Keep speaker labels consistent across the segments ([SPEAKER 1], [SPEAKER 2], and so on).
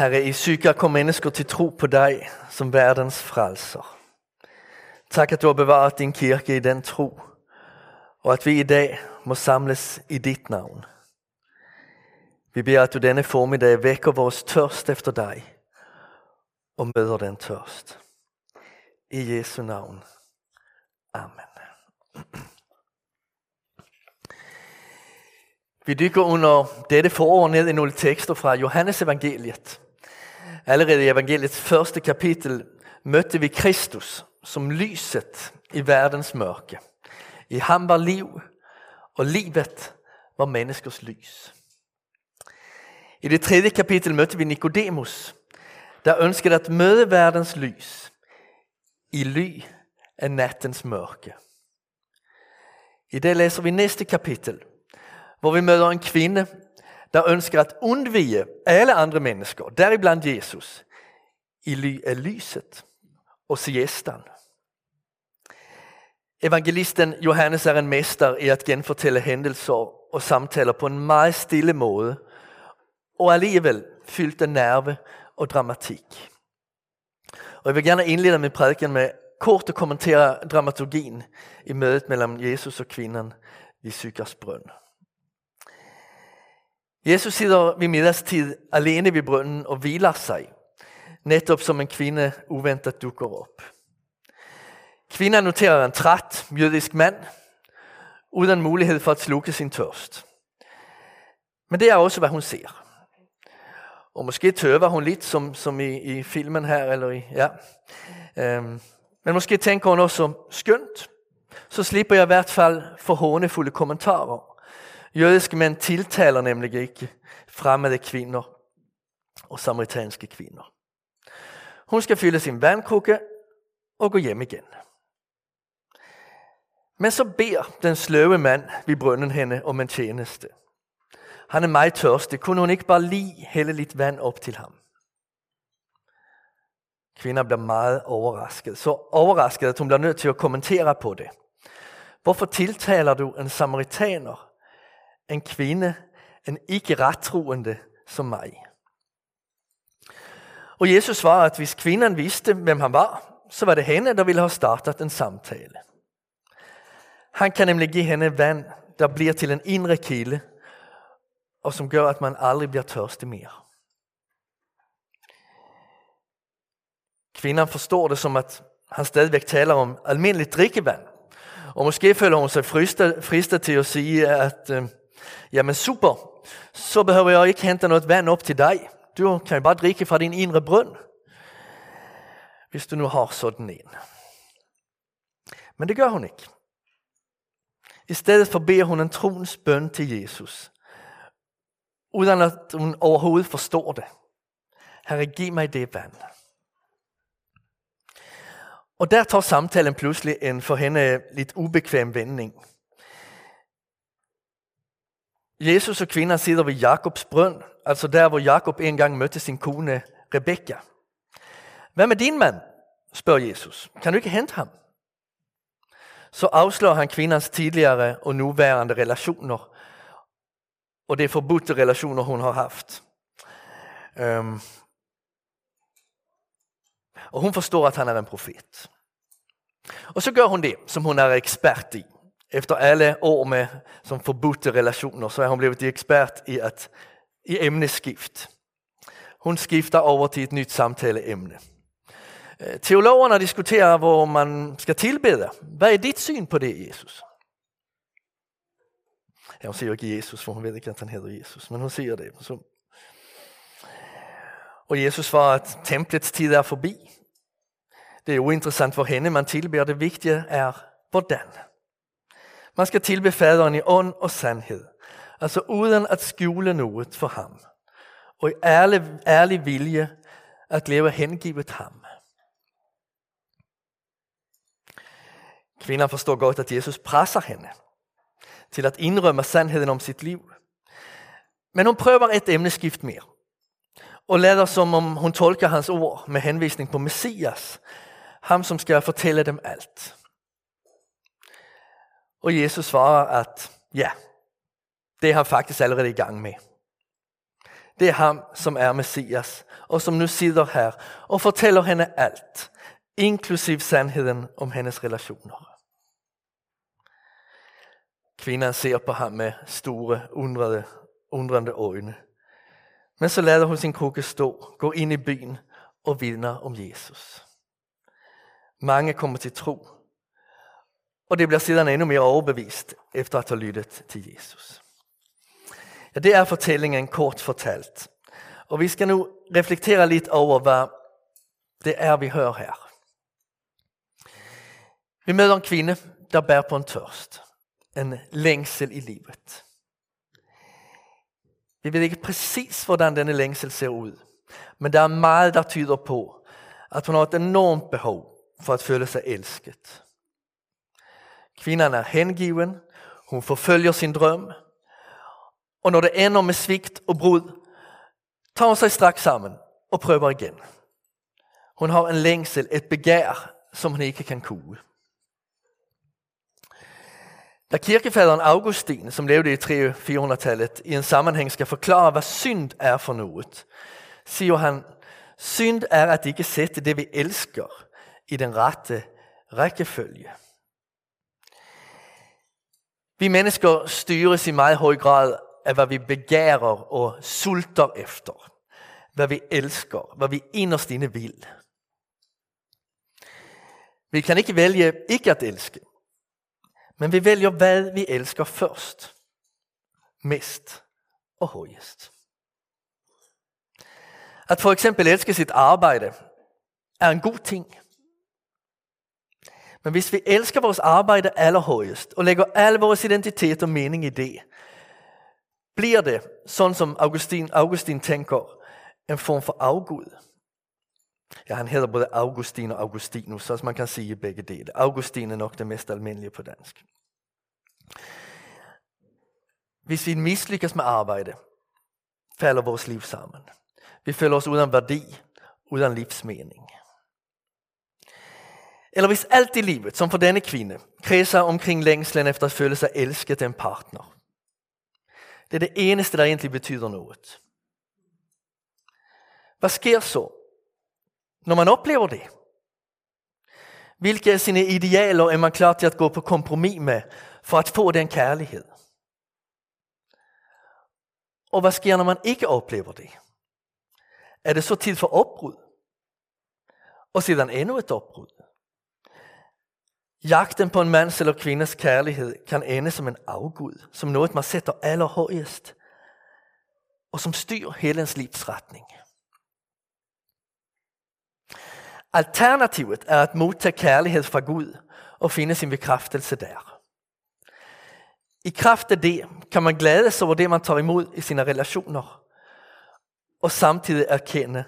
[SPEAKER 1] Herre, i psyka kom mennesker til tro på dig som verdens frelser. Tak, at du har bevaret din kirke i den tro, og at vi i dag må samles i dit navn. Vi beder, at du denne formiddag vækker vores tørst efter dig og møder den tørst. I Jesu navn. Amen. Vi dykker under dette forår ned i nogle tekster fra Johannes evangeliet. Allerede i evangeliets første kapitel mødte vi Kristus som lyset i verdens mørke. I ham var liv, og livet var menneskers lys. I det tredje kapitel mødte vi Nikodemus, der ønskede at møde verdens lys i ly af nattens mørke. I det læser vi næste kapitel, hvor vi møder en kvinde, der ønsker at undvige alle andre mennesker, deriblandt Jesus, i ly af lyset og siestan. Evangelisten Johannes er en mester i at genfortælle hændelser og samtaler på en meget stille måde, og alligevel fyldt af nerve og dramatik. Og jeg vil gerne indlede med prædiken med kort at kommentere dramaturgien i mødet mellem Jesus og kvinden i Sykers brønd. Jesus sidder ved middagstid alene ved brønden og hviler sig, netop som en kvinde uventet dukker op. Kvinden noterer en træt jødisk mand, uden mulighed for at slukke sin tørst. Men det er også, hvad hun ser. Og måske tøver hun lidt, som, som i, i filmen her, eller i, ja. Øhm, men måske tænker hun også, skønt, så slipper jeg i hvert fald for hånefulde kommentarer. Jødiske mænd tiltaler nemlig ikke fremmede kvinder og samaritanske kvinder. Hun skal fylde sin vandkrukke og gå hjem igen. Men så beder den sløve mand ved brønden hende om en tjeneste. Han er meget tørstig. Kunne hun ikke bare lige hælde lidt vand op til ham? Kvinder bliver meget overrasket. Så overrasket, at hun bliver nødt til at kommentere på det. Hvorfor tiltaler du en samaritaner, en kvinde, en ikke rettroende som mig? Og Jesus svarer, at hvis kvinden vidste, hvem han var, så var det hende, der ville have startet en samtale. Han kan nemlig give hende vand, der bliver til en indre kilde, og som gør, at man aldrig bliver tørstig mere. Kvinden forstår det som, at han stadigvæk taler om almindeligt drikkevand. Og måske føler hun sig fristet, fristet til at sige, at øh, jamen super, så behøver jeg ikke hente noget vand op til dig. Du kan jo bare drikke fra din indre brønd, hvis du nu har sådan en. Men det gør hun ikke. I stedet for beder hun en troens bøn til Jesus, uden at hun overhovedet forstår det. Herre, giv mig det vand. Og der tager samtalen pludselig en for hende lidt ubekvem vending. Jesus og kvinden sidder ved Jakobs brønd, altså der, hvor Jakob engang mødte sin kone Rebekka. Hvem er din mand? spørger Jesus. Kan du ikke hente ham? Så afslår han kvindens tidligere og nuværende relationer, og det er forbudte relationer, hun har haft. Um, og hun forstår, at han er en profet. Og så gør hun det, som hun er ekspert i. Efter alle år med som forbudte relationer, så er hun blevet ekspert i, at, i emneskift. Hun skifter over til et nyt samtaleemne. Øh, teologerne diskuterer, hvor man skal tilbede. Hvad er dit syn på det, Jesus? Ja, hun siger ikke Jesus, for hun ved ikke, at han hedder Jesus, men hun siger det. Så. Og Jesus svarer, at templets tid er forbi. Det er uinteressant for hende, man tilbeder. Det vigtige er, hvordan. Man skal tilbe faderen i ånd og sandhed. Altså uden at skjule noget for ham. Og i ærlig, ærlig vilje at leve hengivet ham. Kvinden forstår godt, at Jesus presser hende til at indrømme sandheden om sit liv. Men hun prøver et emneskift mere. Og lader som om hun tolker hans ord med henvisning på Messias, ham som skal fortælle dem alt. Og Jesus svarer, at ja, det er han faktisk allerede i gang med. det er ham, som er Messias, og som nu sidder her og fortæller hende alt, inklusiv sandheden om hendes relationer. Kvinden ser på ham med store, undrede, undrende øjne. Men så lader hun sin krukke stå, gå ind i byen og vidner om Jesus. Mange kommer til tro, og det bliver siden endnu mere overbevist efter at have lyttet til Jesus. Ja, det er fortællingen kort fortalt. Og vi skal nu reflektere lidt over, hvad det er, vi hører her. Vi møder en kvinde, der bærer på en tørst. En længsel i livet. Vi ved ikke præcis, hvordan denne længsel ser ud. Men der er meget, der tyder på, at hun har et enormt behov for at føle sig elsket. Kvinden er hengiven, hun forfølger sin drøm, og når det ender med svigt og brud, tager hun sig straks sammen og prøver igen. Hun har en længsel, et begær, som hun ikke kan kue. Da kirkefaderen Augustin, som levede i 300-400-tallet, i en sammenhæng skal forklare, hvad synd er for noget, siger han, synd er at ikke sætte det, vi elsker, i den rette rækkefølge. Vi mennesker styres i meget høj grad af, hvad vi begærer og sulter efter. Hvad vi elsker, hvad vi inderst inde vil. Vi kan ikke vælge ikke at elske. Men vi vælger, hvad vi elsker først. Mest og højest. At for eksempel elske sit arbejde er en god ting. Men hvis vi elsker vores arbejde allerhøjest og lægger al vores identitet og mening i det, bliver det, sådan som Augustin, Augustin tænker, en form for afgud. Ja, han hedder både Augustin og Augustinus, så man kan sige begge dele. Augustin er nok det mest almindelige på dansk. Hvis vi mislykkes med arbejde, falder vores liv sammen. Vi føler os uden værdi, uden livsmening. Eller hvis alt i livet, som for denne kvinde, kredser omkring længslen efter at føle sig elsket af en partner. Det er det eneste, der egentlig betyder noget. Hvad sker så, når man oplever det? Hvilke af sine idealer er man klar til at gå på kompromis med for at få den kærlighed? Og hvad sker, når man ikke oplever det? Er det så tid for opbrud? Og sedan endnu et opbrud? Jagten på en mands eller kvindes kærlighed kan ende som en afgud, som noget man sætter allerhøjest, og som styrer hele ens livsretning. Alternativet er at modtage kærlighed fra Gud og finde sin bekræftelse der. I kraft af det kan man glæde sig over det, man tager imod i sine relationer, og samtidig erkende,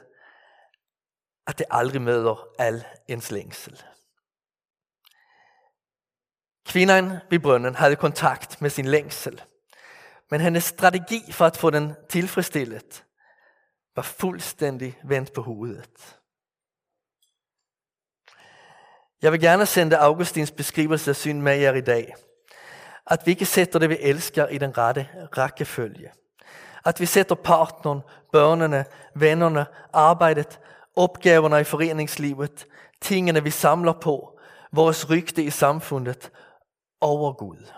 [SPEAKER 1] at det aldrig møder al ens længsel. Kvinnan ved brønden havde kontakt med sin længsel, men hendes strategi for at få den tilfredsstillet var fuldstændig vendt på hovedet. Jeg vil gerne sende Augustins beskrivelse af syn med jer i dag. At vi ikke sætter det, vi elsker i den rette rækkefølge. At vi sætter partneren, børnene, vennerne, arbejdet, opgaverne i foreningslivet, tingene vi samler på, vores rygte i samfundet over Gud.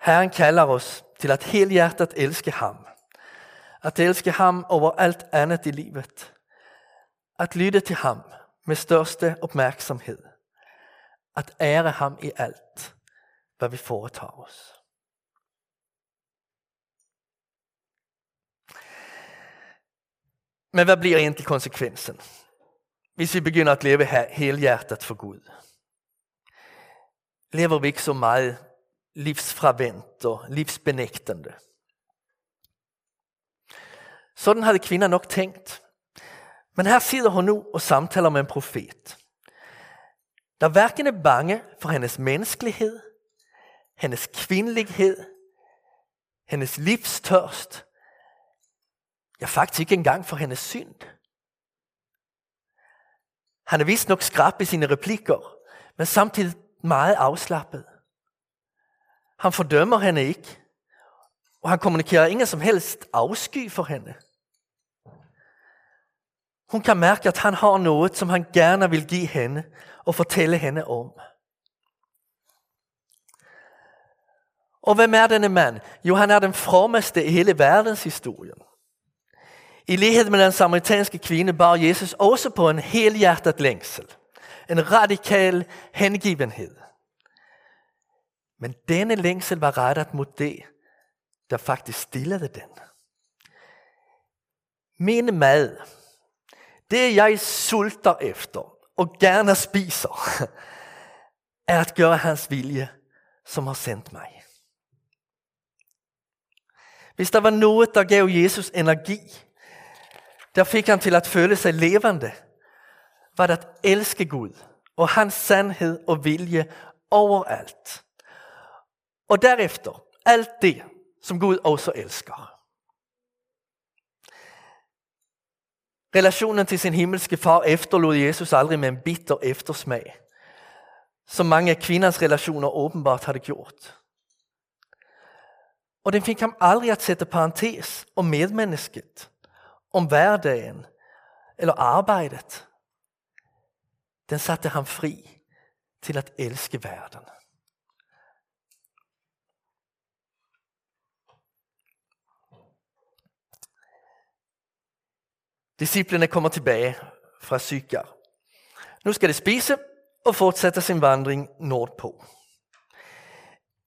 [SPEAKER 1] Herren kalder os til at helhjertet elske ham. At elske ham over alt andet i livet. At lytte til ham med største opmærksomhed. At ære ham i alt, hvad vi foretager os. Men hvad bliver egentlig konsekvensen, hvis vi begynder at leve her helhjertet for Gud? Lever vi ikke så meget livsfravendt og livsbenægtende? Sådan havde kvinder nok tænkt. Men her sidder hun nu og samtaler med en profet. Der hverken er bange for hendes menneskelighed, hendes kvindelighed, hendes livstørst, ja faktisk ikke engang for hendes synd. Han er vist nok skrab i sine replikker, men samtidig meget afslappet. Han fordømmer hende ikke, Og han kommunikerer ingen som helst afsky for henne. Hun kan mærke, at han har noget, som han gerne vil give hende og fortælle hende om. Og hvem er denne mand? Jo, han er den frommeste i hele verdenshistorien. I lighed med den samaritanske kvinde bar Jesus også på en helhjertet længsel. En radikal hengivenhed. Men denne længsel var rettet mod det, der faktisk stillede den. Min mad, det jeg sulter efter og gerne spiser, er at gøre hans vilje, som har sendt mig. Hvis der var noget, der gav Jesus energi, der fik han til at føle sig levende, var at elske Gud og hans sandhed og vilje overalt. Og derefter alt det, som Gud også elsker. Relationen til sin himmelske far efterlod Jesus aldrig med en bitter eftersmag, som mange af kvinders relationer åbenbart havde gjort. Og den fik ham aldrig at sætte parentes om medmennesket, om hverdagen eller arbejdet. Den satte ham fri til at elske verden. Disciplene kommer tilbage fra Sykar. Nu skal de spise og fortsætte sin vandring nordpå.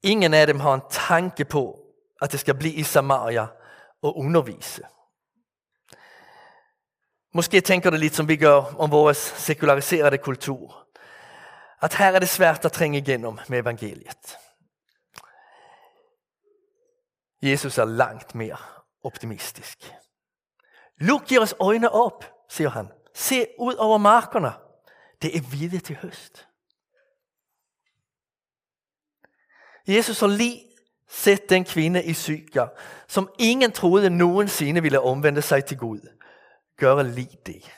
[SPEAKER 1] Ingen af dem har en tanke på, at det skal blive i Samaria og undervise. Måske tænker du lidt som vi gør om vores sekulariserede kultur. At her er det svært at trænge igennem med evangeliet. Jesus er langt mere optimistisk. Luk jeres øjne op, siger han. Se ud over markerne. Det er hvide til høst. Jesus har lige set den kvinde i Syker, som ingen troede nogensinde ville omvende sig til Gud. Gøre lige det.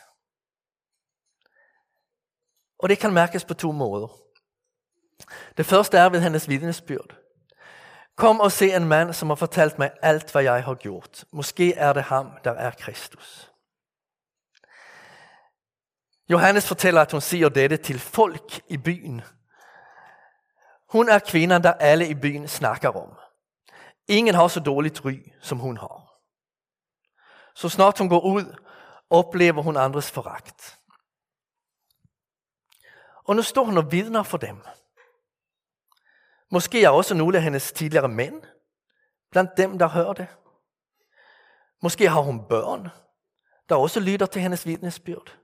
[SPEAKER 1] Og det kan mærkes på to måder. Det første er ved hendes vidnesbyrd. Kom og se en mand, som har fortalt mig alt, hvad jeg har gjort. Måske er det ham, der er Kristus. Johannes fortæller, at hun siger dette til folk i byen. Hun er kvinden, der alle i byen snakker om. Ingen har så dårligt ry, som hun har. Så snart hun går ud, oplever hun andres foragt. Og nu står hun og vidner for dem. Måske er også nogle af hendes tidligere mænd blandt dem, der hører det. Måske har hun børn, der også lytter til hendes vidnesbyrd.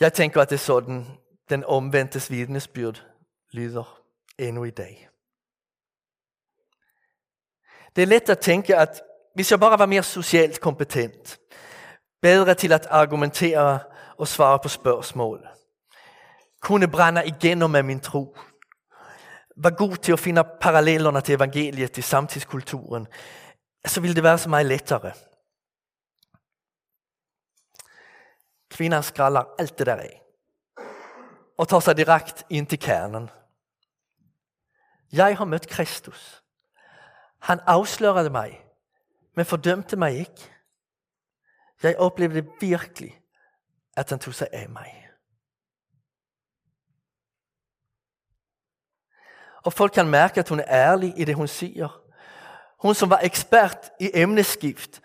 [SPEAKER 1] Jeg tænker, at det er sådan, den omvendtes vidnesbyrd lyder endnu i dag. Det er let at tænke, at hvis jeg bare var mere socialt kompetent, bedre til at argumentere og svare på spørgsmål, kunne brænde igennem med min tro, var god til at finde parallellerne til evangeliet, til samtidskulturen, så ville det være så meget lettere. Kvinder skralder alt det der af og tager sig direkt ind til kernen. Jeg har mødt Kristus. Han afslørede mig, men fordømte mig ikke. Jeg oplevede virkelig, at han tog sig af mig. Og folk kan mærke, at hun er ærlig i det, hun siger. Hun som var ekspert i emneskift,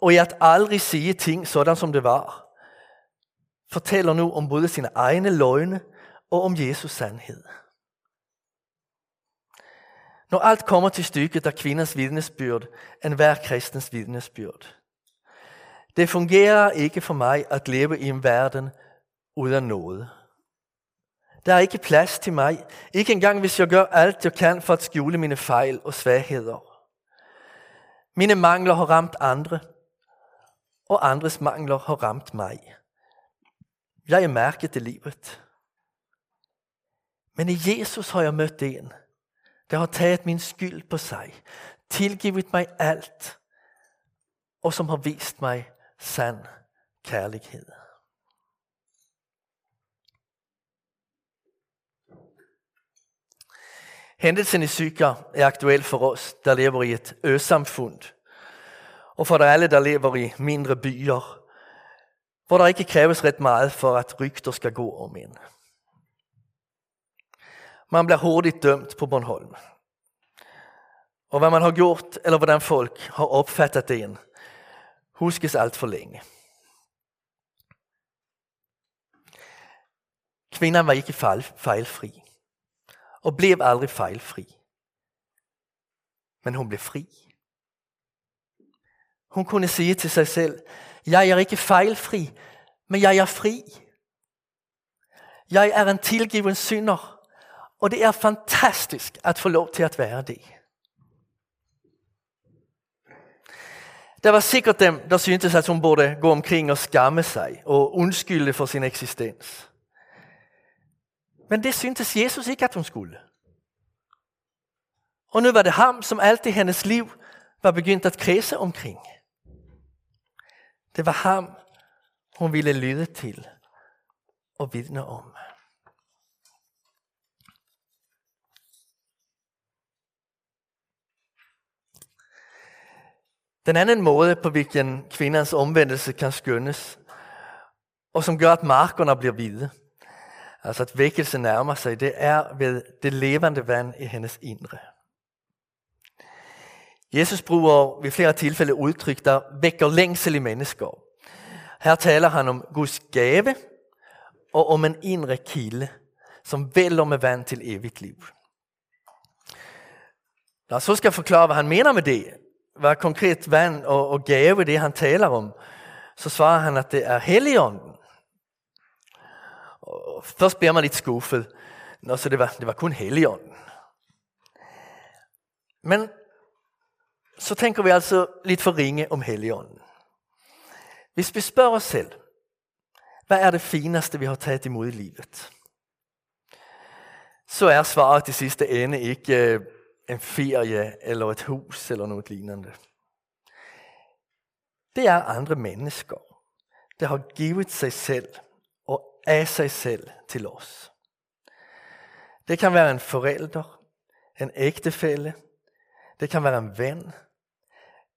[SPEAKER 1] og i at aldrig sige ting sådan, som det var, fortæller nu om både sine egne løgne og om Jesus sandhed. Når alt kommer til stykket, er kvinders vidnesbyrd en hver kristens vidnesbyrd. Det fungerer ikke for mig at leve i en verden uden noget. Der er ikke plads til mig, ikke engang hvis jeg gør alt jeg kan for at skjule mine fejl og svagheder. Mine mangler har ramt andre, og andres mangler har ramt mig. Jeg er mærket i livet. Men i Jesus har jeg mødt en, der har taget min skyld på sig, tilgivet mig alt, og som har vist mig sand kærlighed. Händelsen i Syka er aktuel for os, der lever i et øsamfund, og for alle, der lever i mindre byer, hvor der ikke kræves ret meget for, at rygter skal gå om en. Man blir hurtigt dømt på Bornholm. Og hvad man har gjort, eller hvordan folk har opfattet en, huskes alt for længe. Kvinden var ikke fejl, fejlfri, og blev aldrig fejlfri. Men hun blev fri. Hun kunne sige til sig selv, jeg er ikke fejlfri, men jeg er fri. Jeg er en tilgiven synder, og det er fantastisk at få lov til at være det. Der var sikkert dem, der syntes, at hun burde gå omkring og skamme sig og undskylde for sin eksistens. Men det syntes Jesus ikke, at hun skulle. Og nu var det ham, som alt i hendes liv var begyndt at kredse omkring. Det var ham, hun ville lytte til og vidne om. Den anden måde, på hvilken kvindens omvendelse kan skønnes, og som gør, at markerne bliver hvide, altså at vækkelse nærmer sig, det er ved det levende vand i hendes indre. Jesus bruger ved flere tilfælde udtryk, der vækker længsel i mennesker. Her taler han om Guds gave og om en indre kilde, som vælger med vand til evigt liv. Når så skal forklare, hvad han mener med det, hvad konkret vand og, og gave det, han taler om, så svarer han, at det er Helligånden. Og først bliver man lidt skuffet, Nå, så det var, det var kun Helligånden. Men så tænker vi altså lidt for ringe om Helligånden. Hvis vi spørger os selv, hvad er det fineste, vi har taget imod i livet? Så er svaret til sidste ende ikke øh, en ferie eller et hus eller noget lignende. Det er andre mennesker, der har givet sig selv og af sig selv til os. Det kan være en forælder, en ægtefælle, det kan være en ven,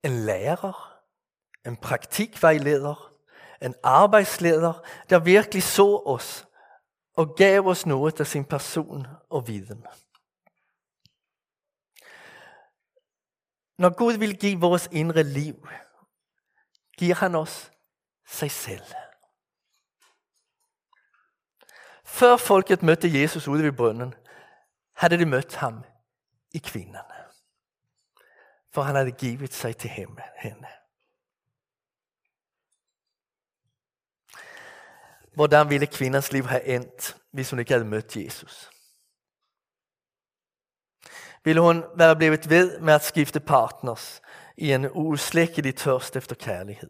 [SPEAKER 1] en lærer, en praktikvejleder, en arbejdsleder, der virkelig så os og gav os noget af sin person og viden. Når Gud vil give vores indre liv, giver han os sig selv. Før folket mødte Jesus ude ved brønden, havde de mødt ham i kvinden. For han havde givet sig til hende. Hvordan ville kvindens liv have endt, hvis hun ikke havde mødt Jesus? Ville hun være blevet ved med at skifte partners i en uslækkelig tørst efter kærlighed?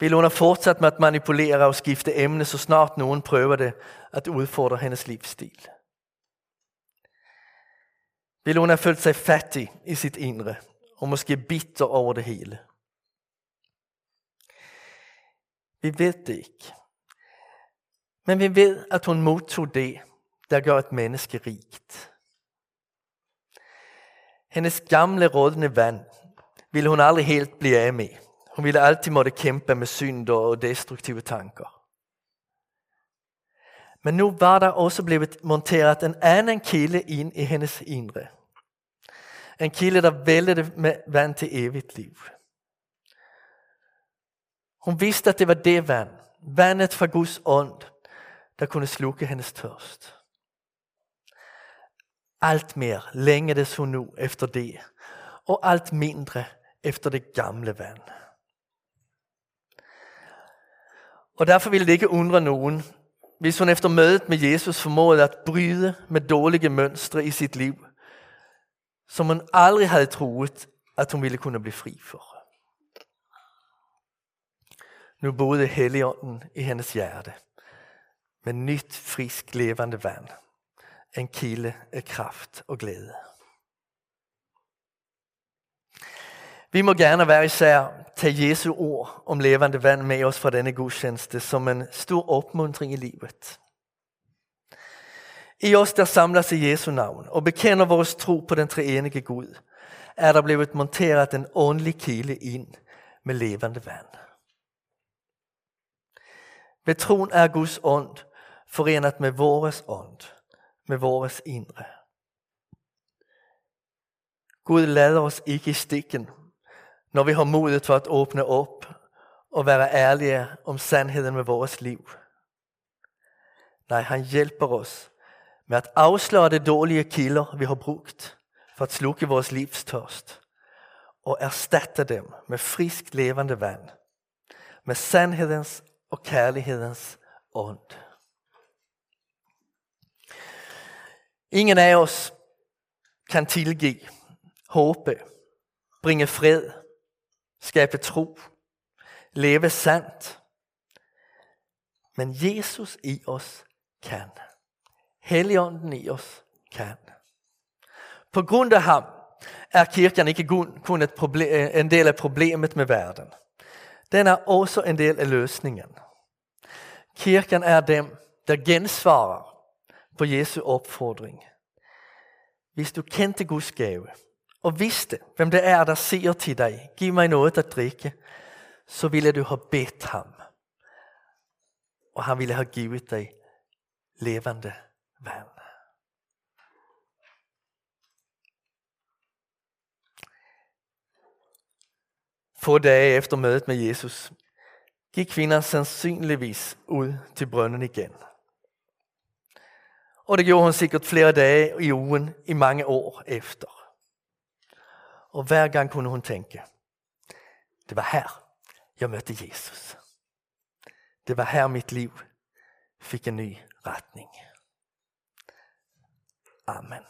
[SPEAKER 1] Ville hun have fortsat med at manipulere og skifte emne, så snart nogen prøvede at udfordre hendes livsstil? Ville hun have følt sig fattig i sit indre og måske bitter over det hele? Vi ved det ikke. Men vi ved, at hun modtog det, der gør et menneske rigt. Hendes gamle rådne vand ville hun aldrig helt blive af med. Hun ville altid måtte kæmpe med synd og destruktive tanker. Men nu var der også blevet monteret en anden kilde ind i hendes indre. En kilde, der vældede med vand til evigt liv. Hun vidste, at det var det vand, vandet fra Guds ånd, der kunne slukke hendes tørst. Alt mere længedes hun nu efter det, og alt mindre efter det gamle vand. Og derfor ville det ikke undre nogen, hvis hun efter mødet med Jesus formåede at bryde med dårlige mønstre i sit liv, som hun aldrig havde troet, at hun ville kunne blive fri for. Nu boede Helligånden i hendes hjerte med nyt, frisk, levende vand. En kilde af eh, kraft og glæde. Vi må gerne være især tage Jesu ord om levende vand med os fra denne gudstjeneste som en stor opmuntring i livet. I oss der samlas i Jesu navn och bekänner vår tro på den treenige Gud är der blivit monterat en åndelig kilde in med levande vand. Ved tron er Guds ånd forenet med vores ånd, med vores indre. Gud lader os ikke i stikken, når vi har modet for at åbne op og være ærlige om sandheden med vores liv. Nej, han hjælper os med at afsløre de dårlige kilder, vi har brugt for at slukke vores livstørst og erstatte dem med frisk levende vand, med sandhedens og kærlighedens ånd. Ingen af os kan tilgive, håbe, bringe fred, skabe tro, leve sandt. Men Jesus i os kan. Helligånden i os kan. På grund af ham er kirken ikke kun et problem, en del af problemet med verden. Den er også en del af løsningen. Kirken er dem, der gensvarer på Jesu opfordring. Hvis du kendte Guds gave, og vidste, hvem det er, der siger til dig, giv mig noget at drikke, så ville du have bedt ham. Og han ville have givet dig levende vand. Få dage efter mødet med Jesus gik kvinder sandsynligvis ud til brønden igen. Og det gjorde hun sikkert flere dage i ugen i mange år efter. Og hver gang kunne hun tænke, det var her, jeg mødte Jesus. Det var her mit liv fik en ny retning. Amen.